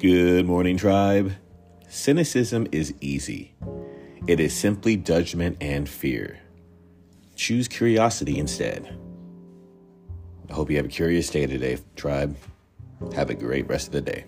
Good morning, tribe. Cynicism is easy. It is simply judgment and fear. Choose curiosity instead. I hope you have a curious day today, tribe. Have a great rest of the day.